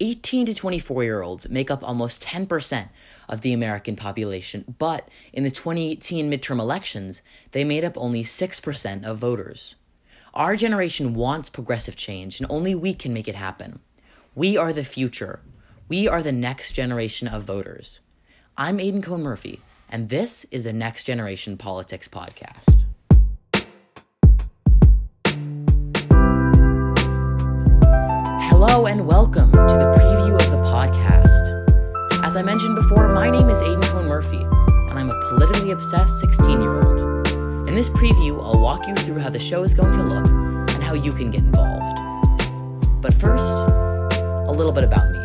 18 to 24 year olds make up almost 10% of the American population, but in the 2018 midterm elections, they made up only 6% of voters. Our generation wants progressive change, and only we can make it happen. We are the future. We are the next generation of voters. I'm Aidan Kohn Murphy, and this is the Next Generation Politics Podcast. I mentioned before, my name is Aidan Kohn Murphy, and I'm a politically obsessed 16 year old. In this preview, I'll walk you through how the show is going to look and how you can get involved. But first, a little bit about me.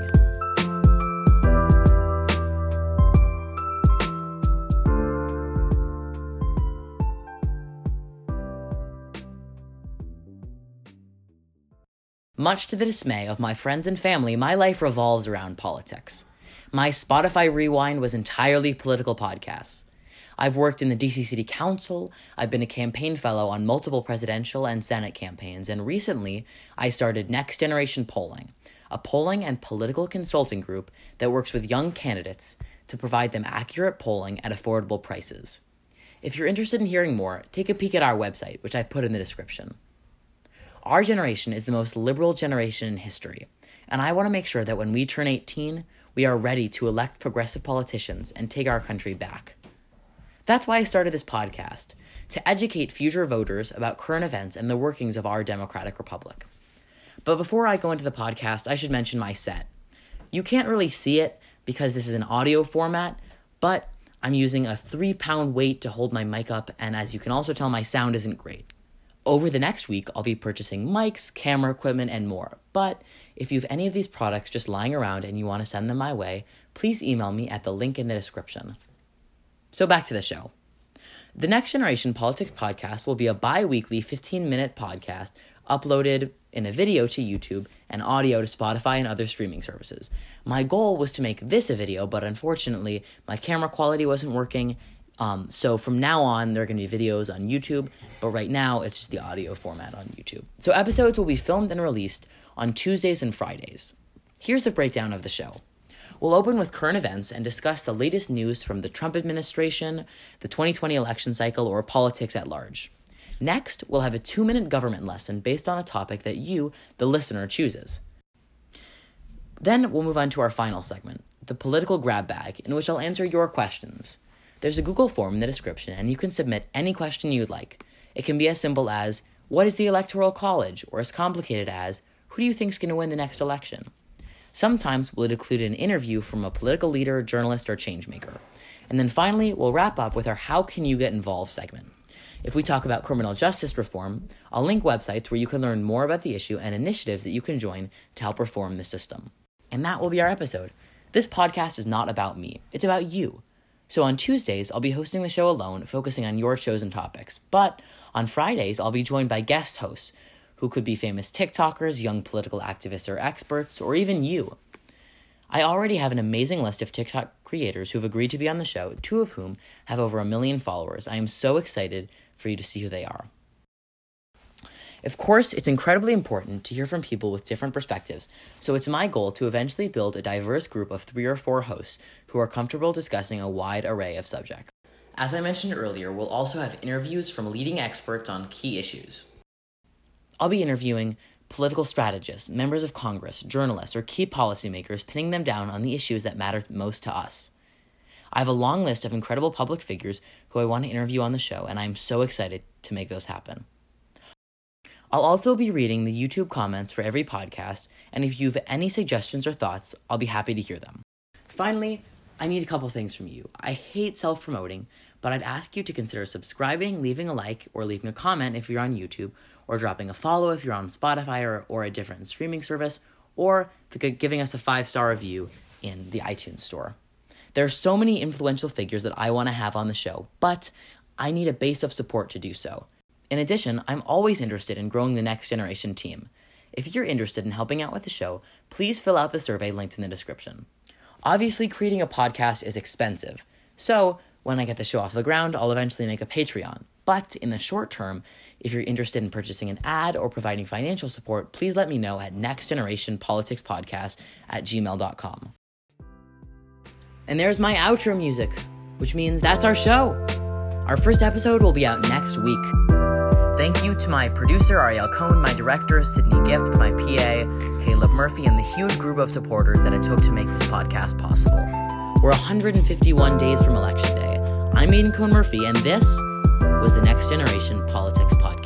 Much to the dismay of my friends and family, my life revolves around politics. My Spotify rewind was entirely political podcasts. I've worked in the DC City Council, I've been a campaign fellow on multiple presidential and Senate campaigns, and recently I started Next Generation Polling, a polling and political consulting group that works with young candidates to provide them accurate polling at affordable prices. If you're interested in hearing more, take a peek at our website, which I've put in the description. Our generation is the most liberal generation in history, and I want to make sure that when we turn 18, we are ready to elect progressive politicians and take our country back. That's why I started this podcast to educate future voters about current events and the workings of our democratic republic. But before I go into the podcast, I should mention my set. You can't really see it because this is an audio format, but I'm using a three pound weight to hold my mic up, and as you can also tell, my sound isn't great. Over the next week, I'll be purchasing mics, camera equipment, and more. But if you have any of these products just lying around and you want to send them my way, please email me at the link in the description. So back to the show. The Next Generation Politics podcast will be a bi weekly 15 minute podcast uploaded in a video to YouTube and audio to Spotify and other streaming services. My goal was to make this a video, but unfortunately, my camera quality wasn't working um, so from now on, there are going to be videos on YouTube, but right now it's just the audio format on YouTube. So episodes will be filmed and released on Tuesdays and Fridays. Here's the breakdown of the show. We'll open with current events and discuss the latest news from the Trump administration, the 2020 election cycle, or politics at large. Next, we'll have a two minute government lesson based on a topic that you, the listener, chooses. Then we'll move on to our final segment, the political grab bag, in which I'll answer your questions. There's a Google form in the description, and you can submit any question you'd like. It can be as simple as, What is the Electoral College? or as complicated as, Who do you think is going to win the next election? Sometimes we'll include an interview from a political leader, journalist, or changemaker. And then finally, we'll wrap up with our How Can You Get Involved segment. If we talk about criminal justice reform, I'll link websites where you can learn more about the issue and initiatives that you can join to help reform the system. And that will be our episode. This podcast is not about me, it's about you. So on Tuesdays, I'll be hosting the show alone, focusing on your chosen topics. But on Fridays, I'll be joined by guest hosts who could be famous TikTokers, young political activists or experts, or even you. I already have an amazing list of TikTok creators who've agreed to be on the show, two of whom have over a million followers. I am so excited for you to see who they are. Of course, it's incredibly important to hear from people with different perspectives, so it's my goal to eventually build a diverse group of three or four hosts who are comfortable discussing a wide array of subjects. As I mentioned earlier, we'll also have interviews from leading experts on key issues. I'll be interviewing political strategists, members of Congress, journalists, or key policymakers, pinning them down on the issues that matter most to us. I have a long list of incredible public figures who I want to interview on the show, and I'm so excited to make those happen. I'll also be reading the YouTube comments for every podcast, and if you have any suggestions or thoughts, I'll be happy to hear them. Finally, I need a couple things from you. I hate self promoting, but I'd ask you to consider subscribing, leaving a like, or leaving a comment if you're on YouTube, or dropping a follow if you're on Spotify or, or a different streaming service, or giving us a five star review in the iTunes store. There are so many influential figures that I want to have on the show, but I need a base of support to do so. In addition, I'm always interested in growing the next generation team. If you're interested in helping out with the show, please fill out the survey linked in the description. Obviously, creating a podcast is expensive, so when I get the show off the ground, I'll eventually make a Patreon. But in the short term, If you're interested in purchasing an ad or providing financial support, please let me know at nextgenerationpoliticspodcast at gmail.com. And there's my outro music, which means that's our show. Our first episode will be out next week. Thank you to my producer, Ariel Cohn, my director, Sydney Gift, my PA, Caleb Murphy, and the huge group of supporters that it took to make this podcast possible. We're 151 days from Election Day. I'm Aidan Kohn Murphy, and this was the Next Generation Politics Podcast.